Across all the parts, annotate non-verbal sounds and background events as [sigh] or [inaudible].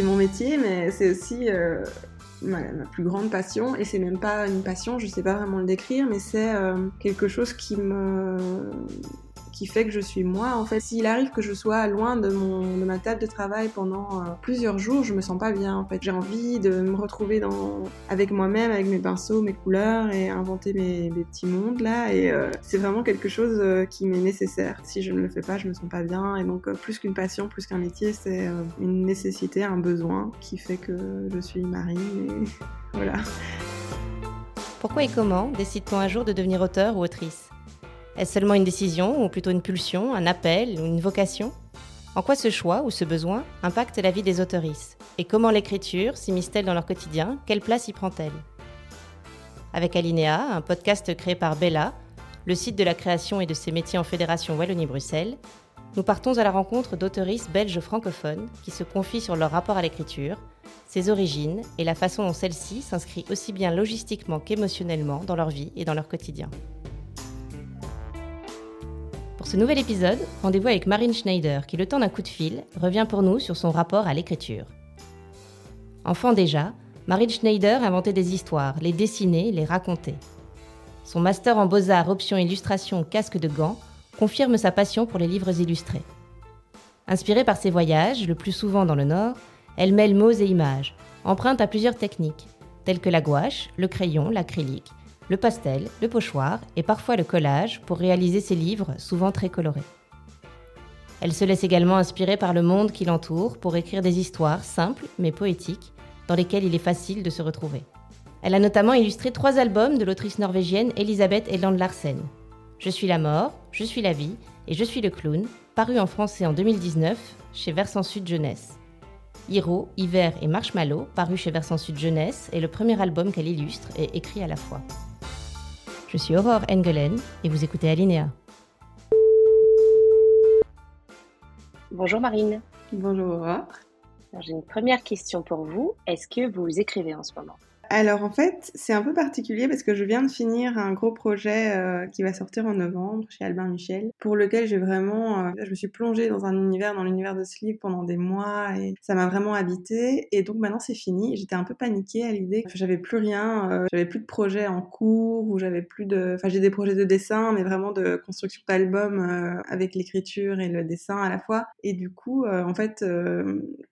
c'est mon métier, mais c'est aussi euh, ma, plus grande passion. Et c'est même pas une passion, je sais pas vraiment le décrire, mais c'est euh, quelque chose qui me qui fait que je suis moi. En fait, s'il arrive que je sois loin de, mon, de ma table de travail pendant euh, plusieurs jours, je me sens pas bien. En fait, j'ai envie de me retrouver dans, avec moi-même, avec mes pinceaux, mes couleurs et inventer mes, petits mondes là. Et euh, c'est vraiment quelque chose euh, qui m'est nécessaire. Si je ne le fais pas, je me sens pas bien. Et donc, plus qu'une passion, plus qu'un métier, c'est une nécessité, un besoin qui fait que je suis marine. Et [laughs] voilà. Pourquoi et comment décide-t-on un jour de devenir auteur ou autrice? Est-ce seulement une décision, ou plutôt une pulsion, un appel, ou une vocation? En quoi ce choix ou ce besoin impacte la vie des autoristes? Et comment l'écriture s'immisce-t-elle dans leur quotidien? Quelle place y prend-elle? Avec Alinea, un podcast créé par Bella, le site de la création et de ses métiers en Fédération Wallonie-Bruxelles, nous partons à la rencontre d'autoristes belges francophones qui se confient sur leur rapport à l'écriture, ses origines et la façon dont celle-ci s'inscrit aussi bien logistiquement qu'émotionnellement dans leur vie et dans leur quotidien. Pour ce nouvel épisode, rendez-vous avec Marine Schneider qui, le temps d'un coup de fil, revient pour nous sur son rapport à l'écriture. Enfant déjà, Marine Schneider inventait des histoires, les dessinait, les racontait. Son master en beaux-arts option illustration casque de gants confirme sa passion pour les livres illustrés. Inspirée par ses voyages, le plus souvent dans le Nord, elle mêle mots et images, emprunte à plusieurs techniques, telles que la gouache, le crayon, l'acrylique, le pastel, le pochoir et parfois le collage pour réaliser ses livres souvent très colorés. Elle se laisse également inspirer par le monde qui l'entoure pour écrire des histoires simples mais poétiques dans lesquelles il est facile de se retrouver. Elle a notamment illustré trois albums de l'autrice norvégienne Elisabeth Eland Larsen. Je suis la mort, Je suis la vie et Je suis le clown, paru en français en 2019 chez Versant Sud Jeunesse. Hiro, Hiver et Marshmallow, paru chez Versant Sud Jeunesse, est le premier album qu'elle illustre et écrit à la fois. Je suis Aurore Engelen et vous écoutez Alinea. Bonjour Marine. Bonjour Aurore. J'ai une première question pour vous. Est-ce que vous écrivez en ce moment? Alors en fait, c'est un peu particulier parce que je viens de finir un gros projet euh, qui va sortir en novembre chez Albin Michel, pour lequel j'ai vraiment, euh, je me suis plongée dans un univers, dans l'univers de ce livre pendant des mois et ça m'a vraiment habité. Et donc maintenant c'est fini. J'étais un peu paniquée à l'idée que j'avais plus rien, euh, j'avais plus de projets en cours ou j'avais plus de, enfin j'ai des projets de dessin, mais vraiment de construction d'album avec l'écriture et le dessin à la fois. Et du coup, en fait,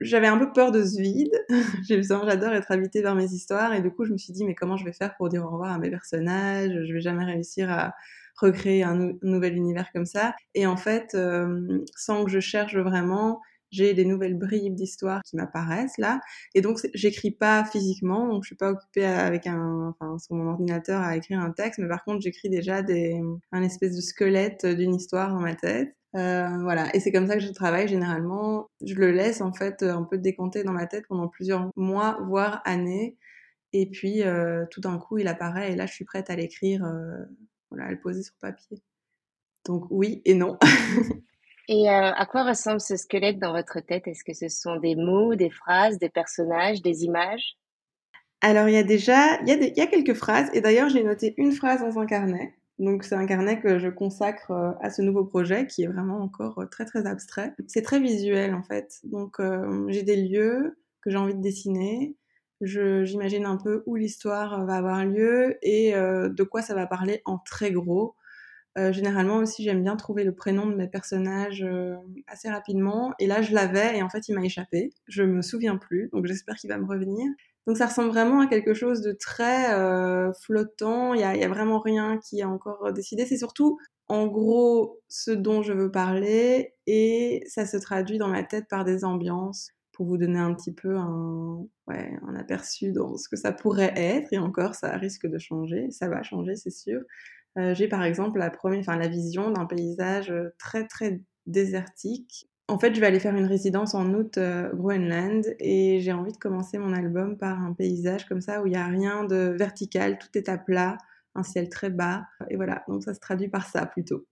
j'avais un peu peur de ce vide. [laughs] J'adore être habitée vers mes histoires et coup, je me suis dit, mais comment je vais faire pour dire au revoir à mes personnages? Je vais jamais réussir à recréer un, nouvel univers comme ça. Et en fait, euh, sans que je cherche vraiment, j'ai des nouvelles bribes d'histoire qui m'apparaissent là. Et donc, j'écris pas physiquement, donc je suis pas occupée avec un, sur mon ordinateur à écrire un texte, mais par contre, j'écris déjà des, un espèce de squelette d'une histoire dans ma tête. Euh, voilà, et c'est comme ça que je travaille généralement. Je le laisse en fait un peu décompter dans ma tête pendant plusieurs mois, voire années, et puis, euh, tout d'un coup, il apparaît et là, je suis prête à l'écrire, euh, voilà, à le poser sur papier. Donc oui et non. [laughs] et euh, à quoi ressemble ce squelette dans votre tête? Est-ce que ce sont des mots, des phrases, des personnages, des images? Alors, il y a déjà, il y, a il y a quelques phrases. Et d'ailleurs, j'ai noté une phrase dans un carnet. Donc c'est un carnet que je consacre à ce nouveau projet qui est vraiment encore très très abstrait. C'est très visuel en fait. Donc j'ai des lieux que j'ai envie de dessiner, j'imagine un peu où l'histoire va avoir lieu et euh, de quoi ça va parler en très gros. Euh, généralement aussi, j'aime bien trouver le prénom de mes personnages euh, assez rapidement. Et là, je l'avais et en fait, il m'a échappé. Je me souviens plus, donc j'espère qu'il va me revenir. Donc ça ressemble vraiment à quelque chose de très flottant. Il y a, y a, vraiment rien qui est encore décidé. C'est surtout, en gros, ce dont je veux parler et ça se traduit dans ma tête par des ambiances pour vous donner un petit peu un, aperçu dans ce que ça pourrait être. Et encore, ça risque de changer. Ça va changer, c'est sûr. Euh, j'ai par exemple la, première, enfin, la vision d'un paysage euh, très très désertique. En fait, je vais aller faire une résidence en août euh, Groenland et j'ai envie de commencer mon album par un paysage comme ça où il n'y a rien de vertical, tout est à plat, un ciel très bas. Et voilà, donc ça se traduit par ça plutôt.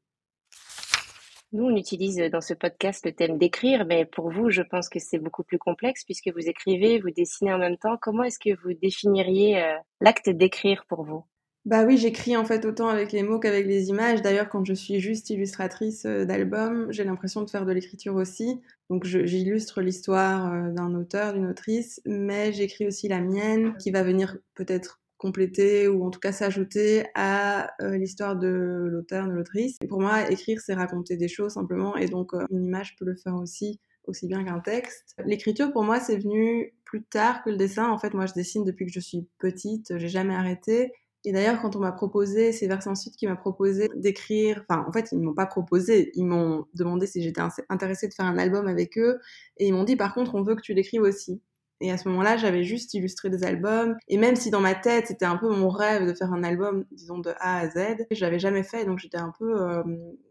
Nous, on utilise dans ce podcast le thème d'écrire, mais pour vous, je pense que c'est beaucoup plus complexe puisque vous écrivez, vous dessinez en même temps. Comment est-ce que vous définiriez euh, l'acte d'écrire pour vous? Bah oui, j'écris en fait autant avec les mots qu'avec les images. D'ailleurs, quand je suis juste illustratrice euh, d'album, j'ai l'impression de faire de l'écriture aussi. Donc j'illustre l'histoire euh, d'un auteur, d'une autrice, mais j'écris aussi la mienne qui va venir peut-être compléter ou en tout cas s'ajouter à euh, l'histoire de l'auteur, de l'autrice. Pour moi, écrire, c'est raconter des choses simplement, et donc une image peut le faire aussi, aussi bien qu'un texte. L'écriture, pour moi, c'est venu plus tard que le dessin. En fait, moi, je dessine depuis que je suis petite, j'ai jamais arrêté. Et d'ailleurs, quand on m'a proposé, c'est Versant Sud qui m'a proposé d'écrire, enfin, en fait, ils m'ont pas proposé, ils m'ont demandé si j'étais intéressée de faire un album avec eux, et ils m'ont dit, par contre, on veut que tu l'écrives aussi. Et à ce moment-là, j'avais juste illustré des albums, et même si dans ma tête, c'était un peu mon rêve de faire un album, disons, de A à Z, je l'avais jamais fait, donc j'étais un peu euh,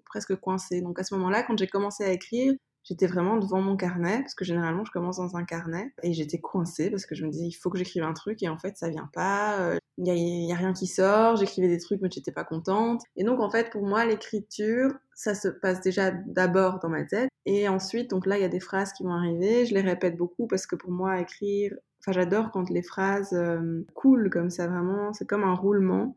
presque coincée. Donc à ce moment-là, quand j'ai commencé à écrire, j'étais vraiment devant mon carnet, parce que généralement je commence dans un carnet, et j'étais coincée parce que je me disais il faut que j'écrive un truc, et en fait ça vient pas, euh, il y, a rien qui sort, j'écrivais des trucs mais j'étais pas contente. Et donc en fait pour moi l'écriture, ça se passe déjà d'abord dans ma tête, et ensuite donc là il y a des phrases qui vont arriver, je les répète beaucoup parce que pour moi écrire, enfin j'adore quand les phrases euh, coulent comme ça vraiment, c'est comme un roulement.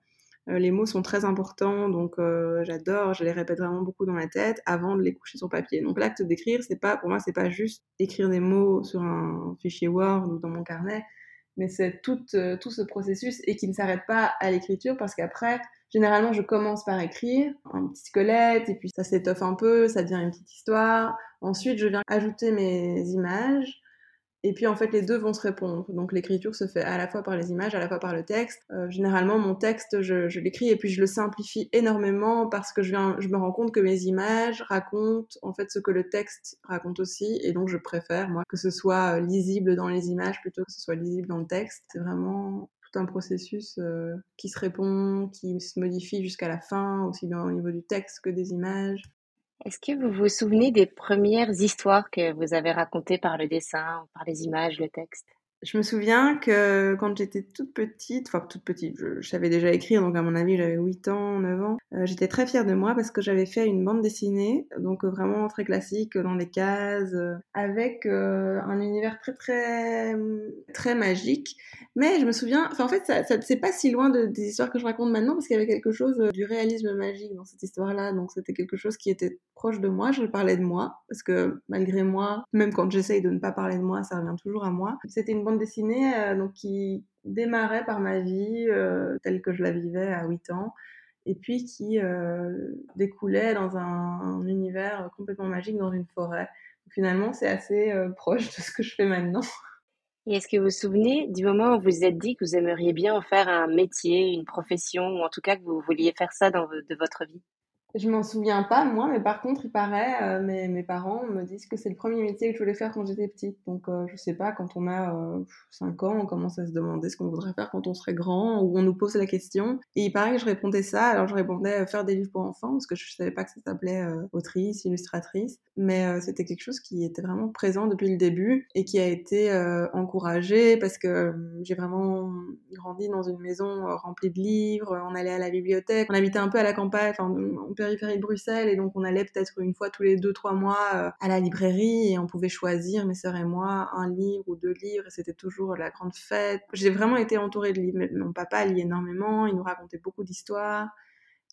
Euh, les mots sont très importants, donc euh, j'adore, je les répète vraiment beaucoup dans ma tête avant de les coucher sur papier. Donc l'acte d'écrire, c'est pas, pour moi, c'est pas juste écrire des mots sur un fichier Word ou dans mon carnet, mais c'est tout, euh, tout ce processus et qui ne s'arrête pas à l'écriture parce qu'après, généralement, je commence par écrire un petit squelette et puis ça s'étoffe un peu, ça devient une petite histoire. Ensuite, je viens ajouter mes images. Et puis en fait, les deux vont se répondre. Donc l'écriture se fait à la fois par les images, à la fois par le texte. Euh, généralement, mon texte, je, je l'écris et puis je le simplifie énormément parce que je, viens, je me rends compte que mes images racontent en fait ce que le texte raconte aussi. Et donc je préfère, moi, que ce soit euh, lisible dans les images plutôt que ce soit lisible dans le texte. C'est vraiment tout un processus euh, qui se répond, qui se modifie jusqu'à la fin, aussi bien au niveau du texte que des images. Est-ce que vous vous souvenez des premières histoires que vous avez racontées par le dessin, par les images, le texte? Je me souviens que quand j'étais toute petite, enfin toute petite, je, savais déjà écrire, donc à mon avis j'avais 8 ans, 9 ans, euh, j'étais très fière de moi parce que j'avais fait une bande dessinée, donc euh, vraiment très classique, dans les cases, euh, avec un univers très très très magique. Mais je me souviens, enfin en fait ça, c'est pas si loin de, des histoires que je raconte maintenant parce qu'il y avait quelque chose du réalisme magique dans cette histoire-là, donc c'était quelque chose qui était proche de moi, je parlais de moi, parce que malgré moi, même quand j'essaye de ne pas parler de moi, ça revient toujours à moi. C'était une bande dessinée euh, donc, qui démarrait par ma vie euh, telle que je la vivais à 8 ans, et puis qui euh, découlait dans un, univers complètement magique dans une forêt. finalement, c'est assez proche de ce que je fais maintenant. [laughs] Et est-ce que vous vous souvenez du moment où vous vous êtes dit que vous aimeriez bien en faire un métier, une profession, ou en tout cas que vous vouliez faire ça dans de votre vie? Je m'en souviens pas, moi, mais par contre, il paraît, euh, mes, mes, parents me disent que c'est le premier métier que je voulais faire quand j'étais petite. Donc, euh, je sais pas, quand on a euh, 5 ans, on commence à se demander ce qu'on voudrait faire quand on serait grand, ou on nous pose la question. Et il paraît que je répondais ça, alors je répondais euh, faire des livres pour enfants, parce que je savais pas que ça s'appelait euh, autrice, illustratrice. Mais c'était quelque chose qui était vraiment présent depuis le début et qui a été encouragé parce que j'ai vraiment grandi dans une maison remplie de livres, on allait à la bibliothèque, on habitait un peu à la campagne, périphérie de Bruxelles et donc on allait peut-être une fois tous les deux trois mois euh, à la librairie et on pouvait choisir mes sœurs et moi un livre ou deux livres et c'était toujours la grande fête. J'ai vraiment été entourée de livres. Mon papa lit énormément, il nous racontait beaucoup d'histoires.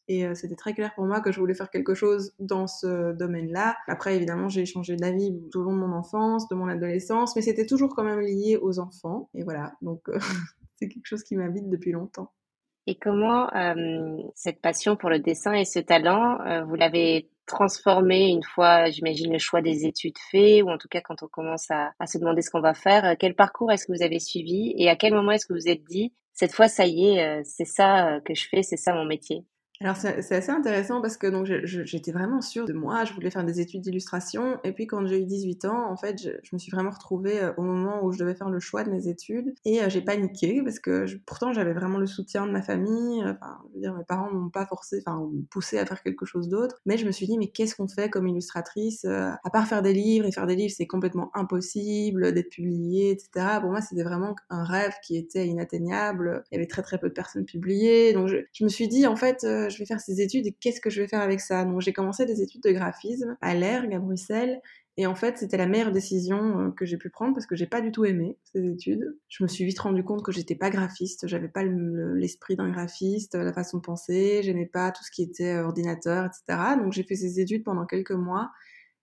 Et euh, c'était très clair pour moi que je voulais faire quelque chose dans ce domaine-là. Après, évidemment, j'ai changé d'avis tout au long de mon enfance, de mon adolescence, mais c'était toujours quand même lié aux enfants. Et voilà, donc euh, [laughs] c'est quelque chose qui m'habite depuis longtemps. Et comment euh, cette passion pour le dessin et ce talent, euh, vous l'avez transformé une fois, j'imagine, le choix des études fait, ou en tout cas quand on commence à, à se demander ce qu'on va faire, euh, quel parcours est-ce que vous avez suivi et à quel moment est-ce que vous vous êtes dit, cette fois, ça y est, c'est ça que je fais, c'est ça mon métier? Alors c'est assez intéressant parce que j'étais vraiment sûre de moi, je voulais faire des études d'illustration et puis quand j'ai eu 18 ans, en fait, je, me suis vraiment retrouvée euh, au moment où je devais faire le choix de mes études et euh, j'ai paniqué parce que pourtant j'avais vraiment le soutien de ma famille, euh, enfin, je veux dire mes parents m'ont pas forcé, enfin poussé à faire quelque chose d'autre, mais je me suis dit mais qu'est-ce qu'on fait comme illustratrice à part faire des livres et faire des livres c'est complètement impossible d'être publié, etc. Pour moi c'était vraiment un rêve qui était inatteignable, il y avait très très peu de personnes publiées, donc je me suis dit en fait je vais faire ces études et qu'est-ce que je vais faire avec ça? Donc j'ai commencé des études de graphisme à l'ERG à Bruxelles Et en fait, c'était la meilleure décision euh, que j'ai pu prendre parce que j'ai pas du tout aimé ces études. Je me suis vite rendu compte que j'étais pas graphiste, j'avais pas l'esprit d'un graphiste, la façon de penser, j'aimais pas tout ce qui était ordinateur, etc. Donc j'ai fait ces études pendant quelques mois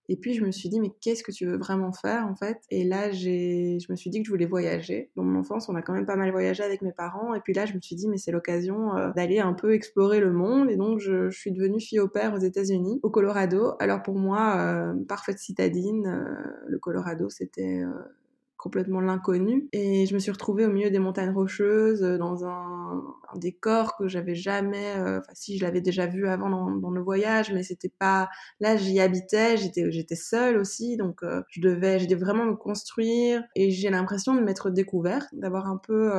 et puis je me suis dit, mais qu'est-ce que tu veux vraiment faire en fait? Et là, je me suis dit que je voulais voyager. Dans mon enfance, on a quand même pas mal voyagé avec mes parents. Et puis là, je me suis dit, mais c'est l'occasion euh, d'aller un peu explorer le monde. Et donc, je, je, suis devenue fille au père aux États-Unis, au Colorado. Alors pour moi, euh, parfaite citadine, euh, le Colorado, c'était complètement l'inconnu. Et je me suis retrouvée au milieu des montagnes rocheuses, euh, dans un, décor que j'avais jamais, euh, enfin si je l'avais déjà vu avant dans, le voyage, mais c'était pas, là j'y habitais, j'étais, j'étais seule aussi, donc euh, je devais, j'ai vraiment me construire et j'ai l'impression de m'être découverte, d'avoir un peu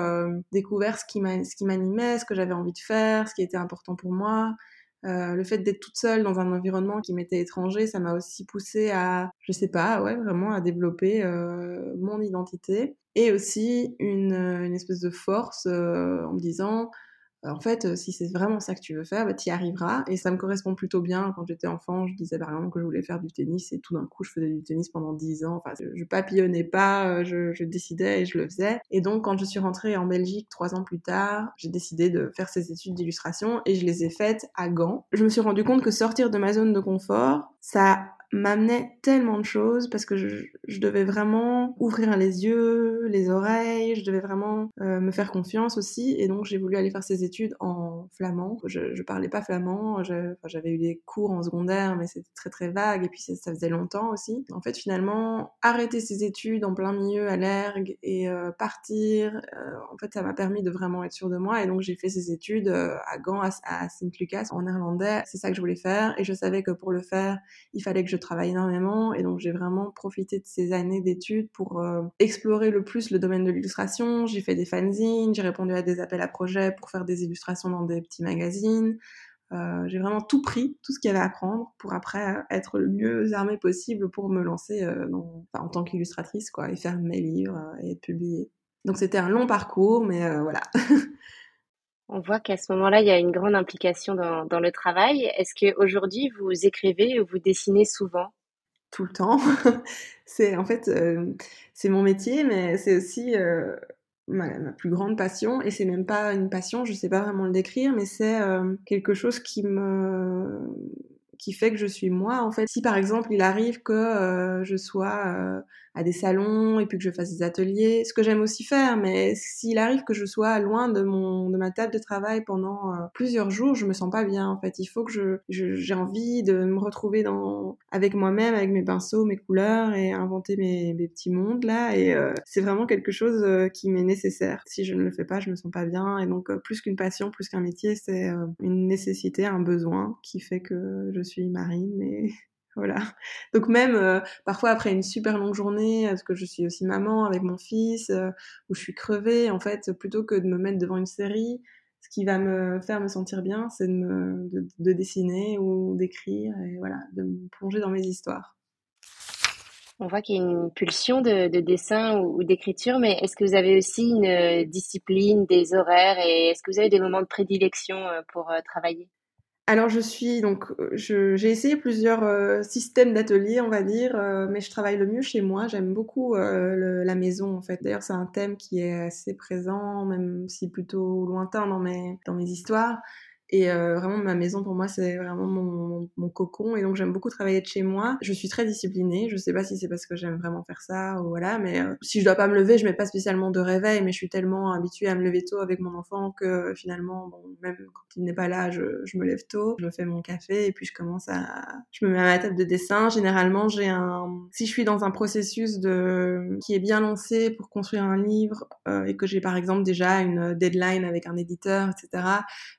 découvert ce qui m'animait, ce que j'avais envie de faire, ce qui était important pour moi. Euh, le fait d'être toute seule dans un environnement qui m'était étranger, ça m'a aussi poussé à, je sais pas, ouais, vraiment à développer euh, mon identité. Et aussi une, espèce de force euh, en me disant en fait, euh, si c'est vraiment ça que tu veux faire, bah, tu y arriveras. Et ça me correspond plutôt bien. Quand j'étais enfant, je disais par exemple que je voulais faire du tennis et tout d'un coup, je faisais du tennis pendant 10 ans. Enfin, je papillonnais pas, euh, je, décidais et je le faisais. Et donc, quand je suis rentrée en Belgique trois ans plus tard, j'ai décidé de faire ces études d'illustration et je les ai faites à Gand. Je me suis rendu compte que sortir de ma zone de confort, ça m'amenait tellement de choses parce que je, devais vraiment ouvrir les yeux, les oreilles, je devais vraiment euh, me faire confiance aussi. Et donc j'ai voulu aller faire ces études en flamand. Je, parlais pas flamand, j'avais eu des cours en secondaire mais c'était très très vague et puis ça, faisait longtemps aussi. En fait finalement arrêter ces études en plein milieu à l'ergue et euh, partir, euh, en fait ça m'a permis de vraiment être sûre de moi et donc j'ai fait ces études à Gand, à, à Sint-Lucas en néerlandais. C'est ça que je voulais faire et je savais que pour le faire il fallait que je travaille énormément et donc j'ai vraiment profité de ces années d'études pour euh, explorer le plus le domaine de l'illustration. J'ai fait des fanzines, j'ai répondu à des appels à projets pour faire des illustrations dans des petits magazines. Euh, j'ai vraiment tout pris, tout ce qu'il y avait à prendre pour après être le mieux armé possible pour me lancer euh, en tant qu'illustratrice quoi, et faire mes livres et être publiée. Donc c'était un long parcours, mais voilà. [laughs] On voit qu'à ce moment-là, il y a une grande implication dans, dans le travail. Est-ce qu'aujourd'hui, vous écrivez ou vous dessinez souvent? Tout le temps. [laughs] c'est en fait, euh, c'est mon métier, mais c'est aussi euh, ma, plus grande passion. Et c'est même pas une passion, je sais pas vraiment le décrire, mais c'est euh, quelque chose qui me qui fait que je suis moi en fait. Si par exemple il arrive que je sois à des salons et puis que je fasse des ateliers, ce que j'aime aussi faire. Mais s'il arrive que je sois loin de mon de ma table de travail pendant euh, plusieurs jours, je me sens pas bien. En fait, il faut que je j'ai envie de me retrouver dans avec moi-même, avec mes pinceaux, mes couleurs et inventer mes, mes petits mondes là. Et euh, c'est vraiment quelque chose euh, qui m'est nécessaire. Si je ne le fais pas, je me sens pas bien. Et donc plus qu'une passion, plus qu'un métier, c'est une nécessité, un besoin qui fait que je suis marine et voilà. Donc même euh, parfois après une super longue journée, parce que je suis aussi maman avec mon fils, euh, où je suis crevée, en fait, plutôt que de me mettre devant une série, ce qui va me faire me sentir bien, c'est de, me, de, dessiner ou d'écrire, et voilà, de me plonger dans mes histoires. On voit qu'il y a une pulsion de, de dessin ou, d'écriture, mais est-ce que vous avez aussi une euh, discipline, des horaires, et est-ce que vous avez des moments de prédilection pour travailler? Alors je suis donc euh, j'ai essayé plusieurs euh, systèmes d'ateliers on va dire euh, mais je travaille le mieux chez moi. J'aime beaucoup la maison en fait. D'ailleurs c'est un thème qui est assez présent même si plutôt lointain dans mes dans mes histoires et euh, vraiment, ma maison, pour moi, c'est vraiment mon, cocon. Et donc, j'aime beaucoup travailler de chez moi. Je suis très disciplinée. Je sais pas si c'est parce que j'aime vraiment faire ça ou voilà. Mais euh, si je dois pas me lever, je mets pas spécialement de réveil. Mais je suis tellement habituée à me lever tôt avec mon enfant que finalement, même quand il n'est pas là, je, je, me lève tôt. Je fais mon café et puis je commence à... Je me mets à ma table de dessin. Généralement, j'ai un... Si je suis dans un processus de... qui est bien lancé pour construire un livre euh, et que j'ai par exemple déjà une deadline avec un éditeur, etc.,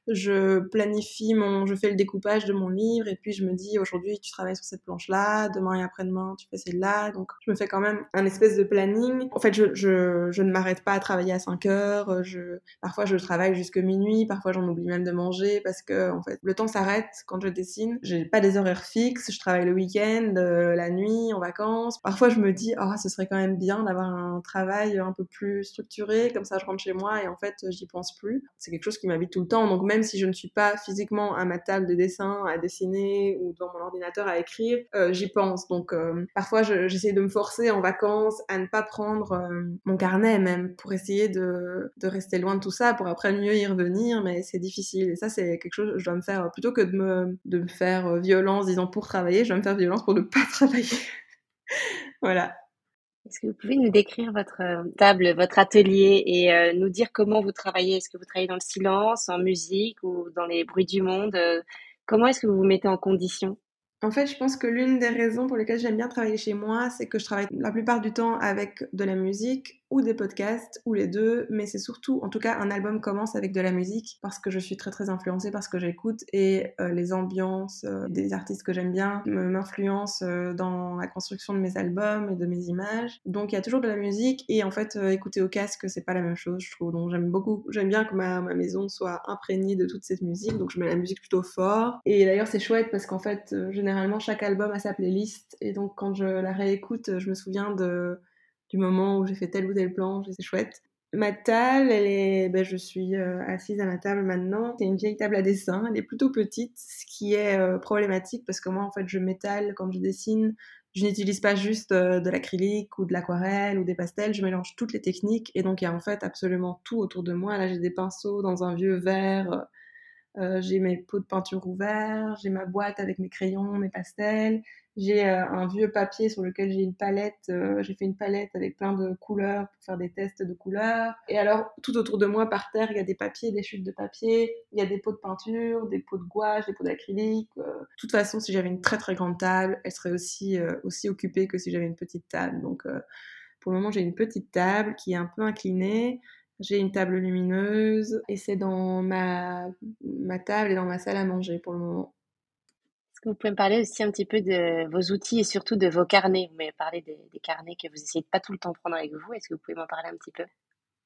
je planifie mon, je fais le découpage de mon livre et puis je me dis aujourd'hui tu travailles sur cette planche-là, demain et après-demain tu fais celle-là. Donc je me fais quand même un espèce de planning. En fait, je, je, je ne m'arrête pas à travailler à 5 heures. Je, parfois je travaille jusque minuit, parfois j'en oublie même de manger parce que en fait le temps s'arrête quand je dessine. J'ai pas des horaires fixes, je travaille le week-end, euh, la nuit, en vacances. Parfois je me dis oh ce serait quand même bien d'avoir un travail un peu plus structuré, comme ça je rentre chez moi et en fait j'y pense plus. C'est quelque chose qui m'habite tout le temps. Donc même si je ne suis pas physiquement à ma table de dessin à dessiner ou devant mon ordinateur à écrire, euh, j'y pense. Donc euh, parfois j'essaie de me forcer en vacances à ne pas prendre euh, mon carnet même pour essayer de, de, rester loin de tout ça pour après mieux y revenir, mais c'est difficile. Et ça c'est quelque chose que je dois me faire plutôt que de me, de me faire violence disant pour travailler, je dois me faire violence pour ne pas [laughs] travailler. voilà. Est-ce que vous pouvez nous décrire votre euh, table, votre atelier et euh, nous dire comment vous travaillez? Est-ce que vous travaillez dans le silence, en musique ou dans les bruits du monde? Euh, Comment est-ce que vous vous mettez en condition? En fait, je pense que l'une des raisons pour lesquelles j'aime bien travailler chez moi, c'est que je travaille la plupart du temps avec de la musique ou des podcasts ou les deux, mais c'est surtout, en tout cas, un album commence avec de la musique parce que je suis très très influencée par ce que j'écoute et euh, les ambiances euh, des artistes que j'aime bien m'influencent euh, dans la construction de mes albums et de mes images. Donc il y a toujours de la musique et en fait, écouter au casque, c'est pas la même chose, je trouve. Donc j'aime beaucoup, j'aime bien que ma, ma, maison soit imprégnée de toute cette musique, donc je mets la musique plutôt fort. Et d'ailleurs, c'est chouette parce qu'en fait, généralement, chaque album a sa playlist et donc quand je la réécoute, je me souviens de du moment où j'ai fait tel ou tel plan, c'est chouette. Ma table, elle est, ben, je suis euh, assise à ma table maintenant. C'est une vieille table à dessin. Elle est plutôt petite, ce qui est euh, problématique parce que moi, en fait, je m'étale quand je dessine. Je n'utilise pas juste euh, de l'acrylique ou de l'aquarelle ou des pastels. Je mélange toutes les techniques et donc il y a en fait absolument tout autour de moi. Là, j'ai des pinceaux dans un vieux verre. J'ai mes pots de peinture ouverts. J'ai ma boîte avec mes crayons, mes pastels. J'ai euh, un vieux papier sur lequel j'ai une palette. Euh, j'ai fait une palette avec plein de couleurs pour faire des tests de couleurs. Et alors, tout autour de moi, par terre, il y a des papiers, des chutes de papier. Il y a des pots de peinture, des pots de gouache, des pots d'acrylique. Euh. De toute façon, si j'avais une très très grande table, elle serait aussi, aussi occupée que si j'avais une petite table. Donc, pour le moment, j'ai une petite table qui est un peu inclinée. J'ai une table lumineuse et c'est dans ma, ma table et dans ma salle à manger pour le moment vous pouvez me parler aussi un petit peu de vos outils et surtout de vos carnets? Vous m'avez parlé des, carnets que vous essayez de pas tout le temps prendre avec vous. Est-ce que vous pouvez m'en parler un petit peu?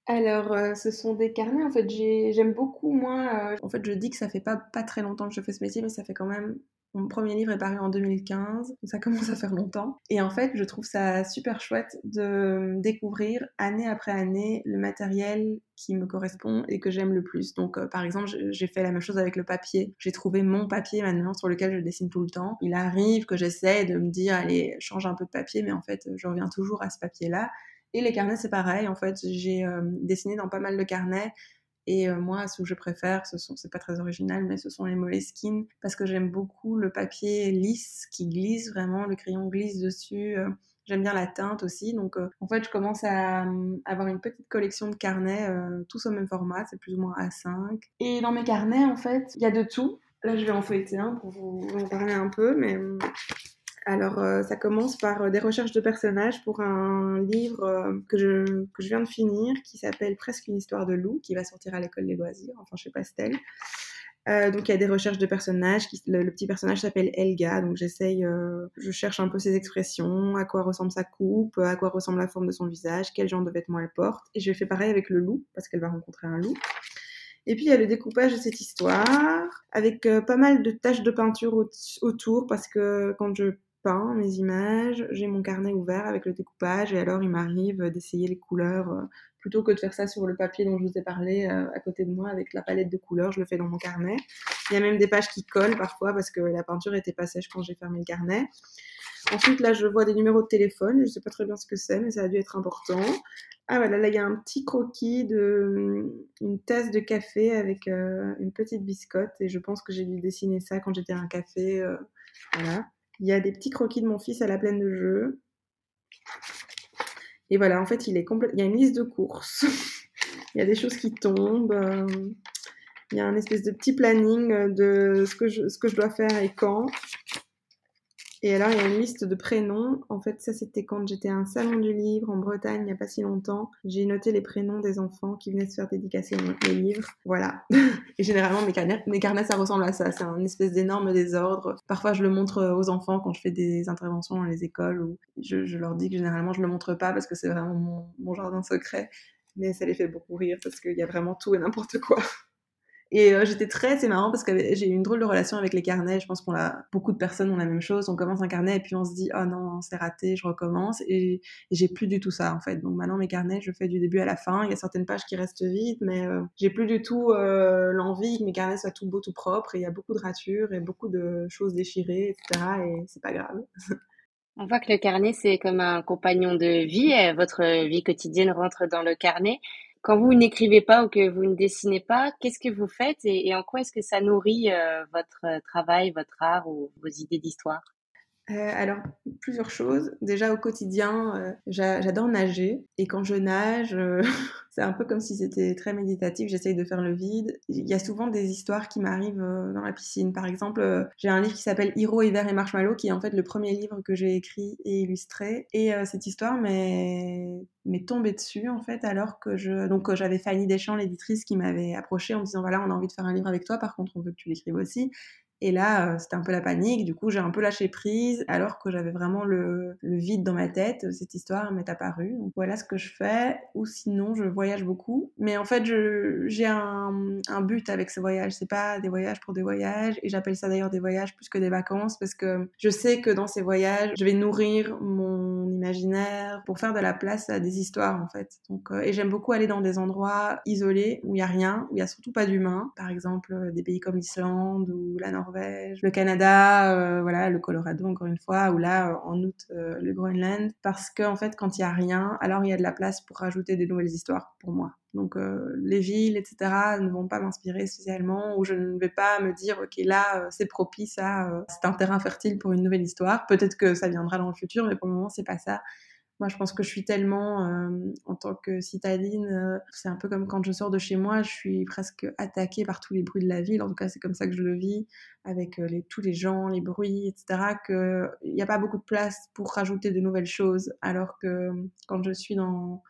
Alors, euh, ce sont des carnets. En fait, j'aime beaucoup, moi. Euh, en fait, je dis que ça fait pas, pas très longtemps que je fais ce métier, mais ça fait quand même mon premier livre est paru en 2015, ça [laughs] commence à faire longtemps. Et en fait, je trouve ça super chouette de découvrir année après année le matériel qui me correspond et que j'aime le plus. Donc, euh, par exemple, j'ai fait la même chose avec le papier. J'ai trouvé mon papier maintenant sur lequel je dessine tout le temps. Il arrive que j'essaie de me dire, allez, change un peu de papier, mais en fait, je reviens toujours à ce papier-là. Et les carnets, c'est pareil. En fait, j'ai euh, dessiné dans pas mal de carnets et euh, moi, ce que je préfère, ce sont, c'est pas très original, mais ce sont les Moleskine parce que j'aime beaucoup le papier lisse qui glisse vraiment, le crayon glisse dessus. Euh, j'aime bien la teinte aussi. Donc, euh, en fait, je commence à, avoir une petite collection de carnets, tous au même format, c'est plus ou moins A5. Et dans mes carnets, en fait, il y a de tout. Là, je vais en feuilleter un pour vous en parler un peu, mais alors, euh, ça commence par euh, des recherches de personnages pour un livre euh, que, je, que je viens de finir qui s'appelle Presque une histoire de loup, qui va sortir à l'école des loisirs, enfin chez Pastel. donc il y a des recherches de personnages. Le, petit personnage s'appelle Elga, donc j'essaye, je cherche un peu ses expressions, à quoi ressemble sa coupe, à quoi ressemble la forme de son visage, quel genre de vêtements elle porte. Et je fais pareil avec le loup, parce qu'elle va rencontrer un loup. Et puis il y a le découpage de cette histoire, avec pas mal de taches de peinture autour, parce que quand je peins mes images, j'ai mon carnet ouvert avec le découpage et alors il m'arrive d'essayer les couleurs euh, plutôt que de faire ça sur le papier dont je vous ai parlé euh, à côté de moi avec la palette de couleurs, je le fais dans mon carnet. Il y a même des pages qui collent parfois parce que la peinture était pas sèche quand j'ai fermé le carnet. Ensuite, là, je vois des numéros de téléphone. Je sais pas très bien ce que c'est, mais ça a dû être important. Ah voilà, là, il y a un petit croquis de une tasse de café avec euh, une petite biscotte. Et je pense que j'ai dû dessiner ça quand j'étais à un café. voilà. Il y a des petits croquis de mon fils à la plaine de jeu. Et voilà, en fait, il est complet... il y a une liste de courses. [laughs] il y a des choses qui tombent. Euh, il y a un espèce de petit planning de que je, ce que je dois faire et quand. Et alors, il y a une liste de prénoms. En fait, ça, c'était quand j'étais à un salon du livre en Bretagne, il n'y a pas si longtemps. J'ai noté les prénoms des enfants qui venaient se faire dédicacer mes livres. Voilà. [laughs] Et généralement, mes carnets, mes carnets, ça ressemble à ça. C'est un espèce d'énorme désordre. Parfois, je le montre aux enfants quand je fais des interventions dans les écoles ou je, leur dis que généralement, je le montre pas parce que c'est vraiment mon jardin secret. Mais ça les fait beaucoup rire parce qu'il y a vraiment tout et n'importe quoi. Et euh, j'étais très, c'est marrant parce que j'ai eu une drôle de relation avec les carnets. Je pense qu'on a beaucoup de personnes ont la même chose. On commence un carnet et puis on se dit oh non c'est raté, je recommence. Et, j'ai plus du tout ça en fait. Donc maintenant mes carnets, je fais du début à la fin. Il y a certaines pages qui restent vides, mais euh, j'ai plus du tout euh, l'envie que mes carnets soient tout beaux, tout propres. Et il y a beaucoup de ratures et beaucoup de choses déchirées, etc. Et c'est pas grave. [laughs] On voit que le carnet, c'est comme un compagnon de vie. Votre vie quotidienne rentre dans le carnet quand vous n'écrivez pas ou que vous ne dessinez pas, qu'est-ce que vous faites et, en quoi est-ce que ça nourrit euh, votre euh, travail, votre art ou vos idées d'histoire? Euh, alors, plusieurs choses. Déjà, au quotidien, euh, j'adore nager. Et quand je nage, euh, [laughs] c'est un peu comme si c'était très méditatif. J'essaye de faire le vide. Il y a souvent des histoires qui m'arrivent dans la piscine. Par exemple, j'ai un livre qui s'appelle Hiro, Hiver et Marshmallow, qui est en fait le premier livre que j'ai écrit et illustré. Et cette histoire m'est tombée dessus, en fait, alors que je... Donc, j'avais Fanny Deschamps, l'éditrice, qui m'avait approché en me disant, voilà, on a envie de faire un livre avec toi, par contre, on veut que tu l'écrives aussi. Et là, euh, c'était un peu la panique. Du coup, j'ai un peu lâché prise, alors que j'avais vraiment le, vide dans ma tête. Cette histoire m'est apparue. Donc voilà ce que je fais. Ou sinon, je voyage beaucoup. Mais en fait, j'ai un, un, but avec ce voyage. C'est pas des voyages pour des voyages. Et j'appelle ça d'ailleurs des voyages plus que des vacances, parce que je sais que dans ces voyages, je vais nourrir mon imaginaire pour faire de la place à des histoires, en fait. Donc, euh, et j'aime beaucoup aller dans des endroits isolés où il y a rien, où il y a surtout pas d'humains. Par exemple, euh, des pays comme l'Islande ou la Norvège le Canada, euh, voilà, le Colorado encore une fois, ou là euh, en août euh, le Groenland, parce qu'en en fait quand il y a rien, alors il y a de la place pour rajouter des nouvelles histoires pour moi. Donc les villes, etc. ne vont pas m'inspirer spécialement, ou je ne vais pas me dire ok là c'est propice à, c'est un terrain fertile pour une nouvelle histoire. Peut-être que ça viendra dans le futur, mais pour le moment c'est pas ça. Moi, je pense que je suis tellement, euh, en tant que citadine, euh, c'est un peu comme quand je sors de chez moi, je suis presque attaquée par tous les bruits de la ville. En tout cas, c'est comme ça que je le vis, avec euh, tous les gens, les bruits, etc. Qu'il n'y a pas beaucoup de place pour rajouter de nouvelles choses. Alors que quand je suis dans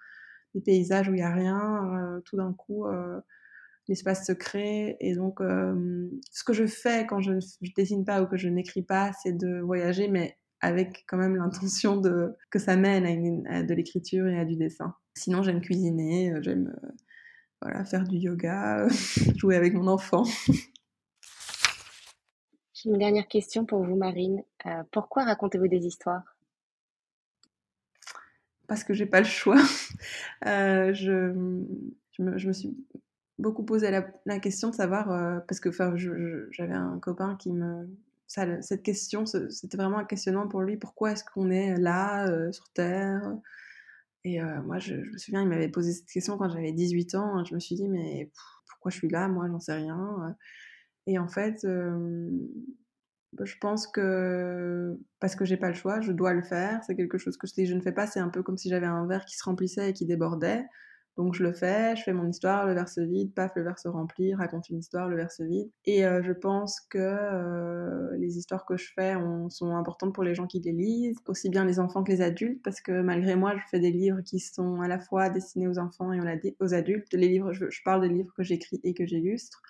des paysages où il n'y a rien, tout d'un coup, l'espace se crée. Et donc, ce que je fais quand je ne dessine pas ou que je n'écris pas, c'est de voyager, mais avec quand même l'intention de que ça mène à, de l'écriture et à du dessin. Sinon, j'aime cuisiner, euh, j'aime euh, voilà, faire du yoga, [laughs] jouer avec mon enfant. J'ai une dernière question pour vous, Marine. Euh, pourquoi racontez-vous des histoires? Parce que j'ai pas le choix. [laughs] je, je, me, je, me, suis beaucoup posé la, la question de savoir, parce que j'avais un copain qui me, cette question, c'était vraiment un questionnement pour lui. Pourquoi est-ce qu'on est là, euh, sur Terre? Et euh, moi, je, me souviens, il m'avait posé cette question quand j'avais 18 ans. Je me suis dit, mais pourquoi je suis là Moi, j'en sais rien. Et en fait, je pense que parce que j'ai pas le choix, je dois le faire. C'est quelque chose que je ne fais pas, c'est un peu comme si j'avais un verre qui se remplissait et qui débordait. Donc je le fais, je fais mon histoire, le verre se vide, paf, le verre se remplit, raconte une histoire, le verre se vide. Et euh, je pense que euh, les histoires que je fais sont importantes pour les gens qui les lisent, aussi bien les enfants que les adultes, parce que malgré moi, je fais des livres qui sont à la fois destinés aux enfants et aux adultes. Je, parle des livres que j'écris et que j'illustre.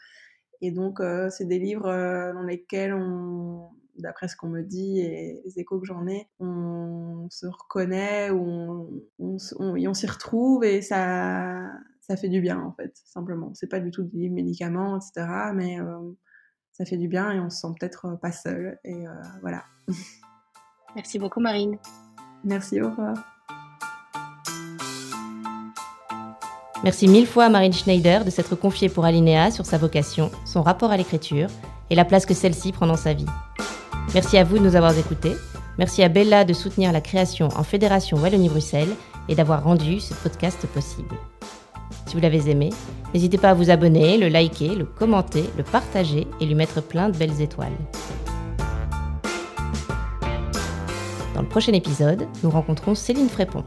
Et donc, euh, c'est des livres dans lesquels on, d'après ce qu'on me dit et les échos que j'en ai, on se reconnaît, on, on, s'y retrouve et ça, ça fait du bien en fait, simplement. C'est pas du tout des médicaments, etc. Mais euh, ça fait du bien et on se sent peut-être pas seul. Et euh, voilà. [laughs] Merci beaucoup Marine. Merci, au revoir. Merci mille fois à Marine Schneider de s'être confiée pour Alinéa sur sa vocation, son rapport à l'écriture et la place que celle-ci prend dans sa vie. Merci à vous de nous avoir écoutés. Merci à Bella de soutenir la création en Fédération Wallonie-Bruxelles et d'avoir rendu ce podcast possible. Si vous l'avez aimé, n'hésitez pas à vous abonner, le liker, le commenter, le partager et lui mettre plein de belles étoiles. Dans le prochain épisode, nous rencontrons Céline Frépon.